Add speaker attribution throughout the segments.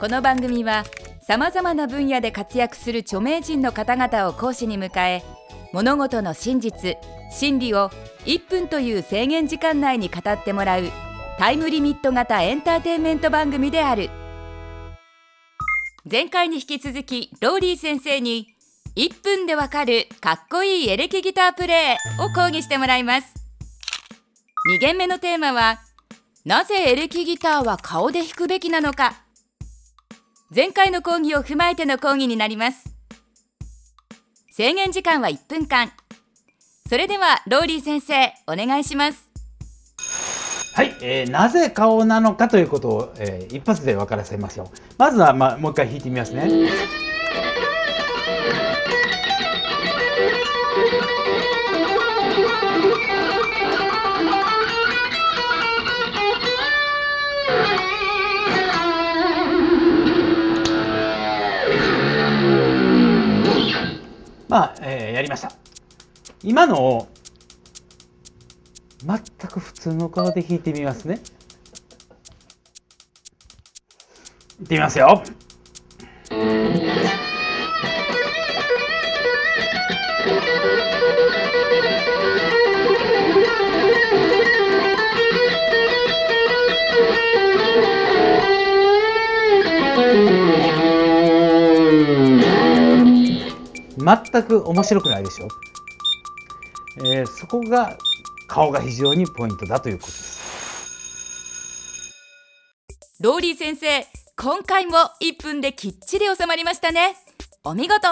Speaker 1: この番組はさまざまな分野で活躍する著名人の方々を講師に迎え物事の真実真理を1分という制限時間内に語ってもらうタイムリミット型エンターテインメント番組である。前回に引き続きローリー先生に1分でわかるかっこいいエレキギタープレイを講義してもらいます。2限目のテーマはなぜエレキギターは顔で弾くべきなのか。前回の講義を踏まえての講義になります。制限時間は1分間。それではローリー先生お願いします。
Speaker 2: はい、えーなぜ顔なのかということを、えー一発で分からせましょう。まずは、まあ、もう一回弾いてみますね。まあ、えーやりました今のを全く普通の顔で弾いてみますね。いってみますよ。全く面白くないでしょ？えーそこが顔が非常にポイントだということです。
Speaker 1: ローリー先生今回も1分できっちり収まりましたねお見事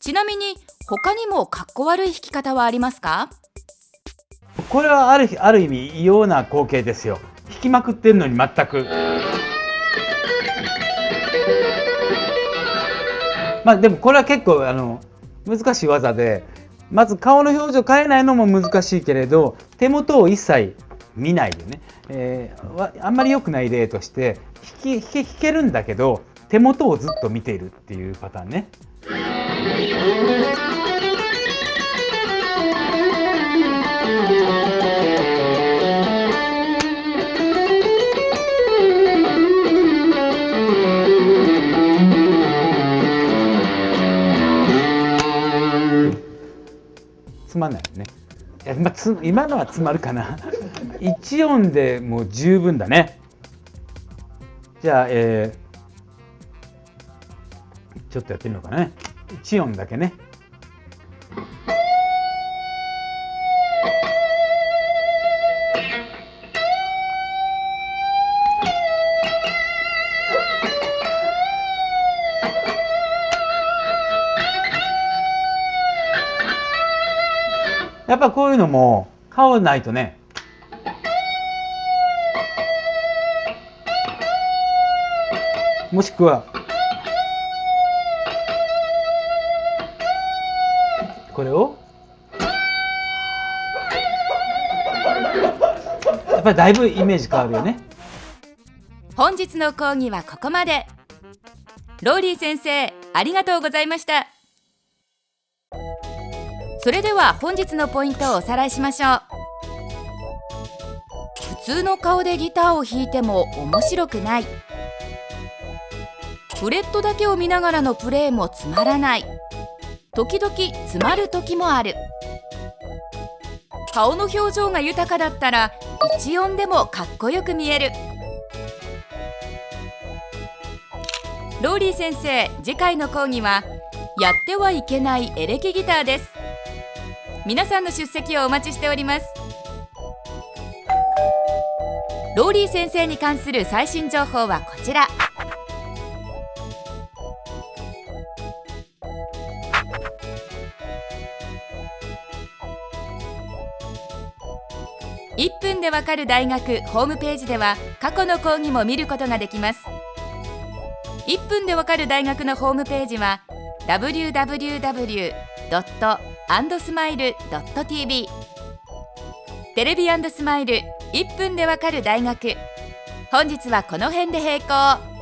Speaker 1: ちなみに他にもかっこ悪い弾き方はありますか？
Speaker 2: これはあるある意味異様な光景ですよ。弾きまくってるのに全く。まあでもこれは結構あの難しい技でまず顔の表情変えないのも難しいけれど手元を一切見ないでね、えーあんまり良くない例として弾き弾け弾けるんだけど手元をずっと見ているっていうパターンね。つまんないよね。いやまあ、つ今のはつまるかな。一音でもう十分だね。じゃあ、えーちょっとやってみようかね。一音だけね。やっぱこういうのも顔ないとね。もしくはこれを？やっぱりだいぶイメージ変わるよね。
Speaker 1: 本日の講義はここまで。ローリー先生ありがとうございました。それでは本日のポイントをおさらいしましょう。普通の顔でギターを弾いても面白くない。フレットだけを見ながらのプレーもつまらない。時々詰まる時もある。顔の表情が豊かだったら一音でもかっこよく見える。ローリー先生次回の講義はやってはいけないエレキギターです。皆さんの出席をお待ちしておりますローリー先生に関する最新情報はこちら1分でわかる大学ホームページでは過去の講義も見ることができます1分でわかる大学のホームページは www. スマイル .tv テレビスマイル1分でわかる大学。本日はこの辺で閉校。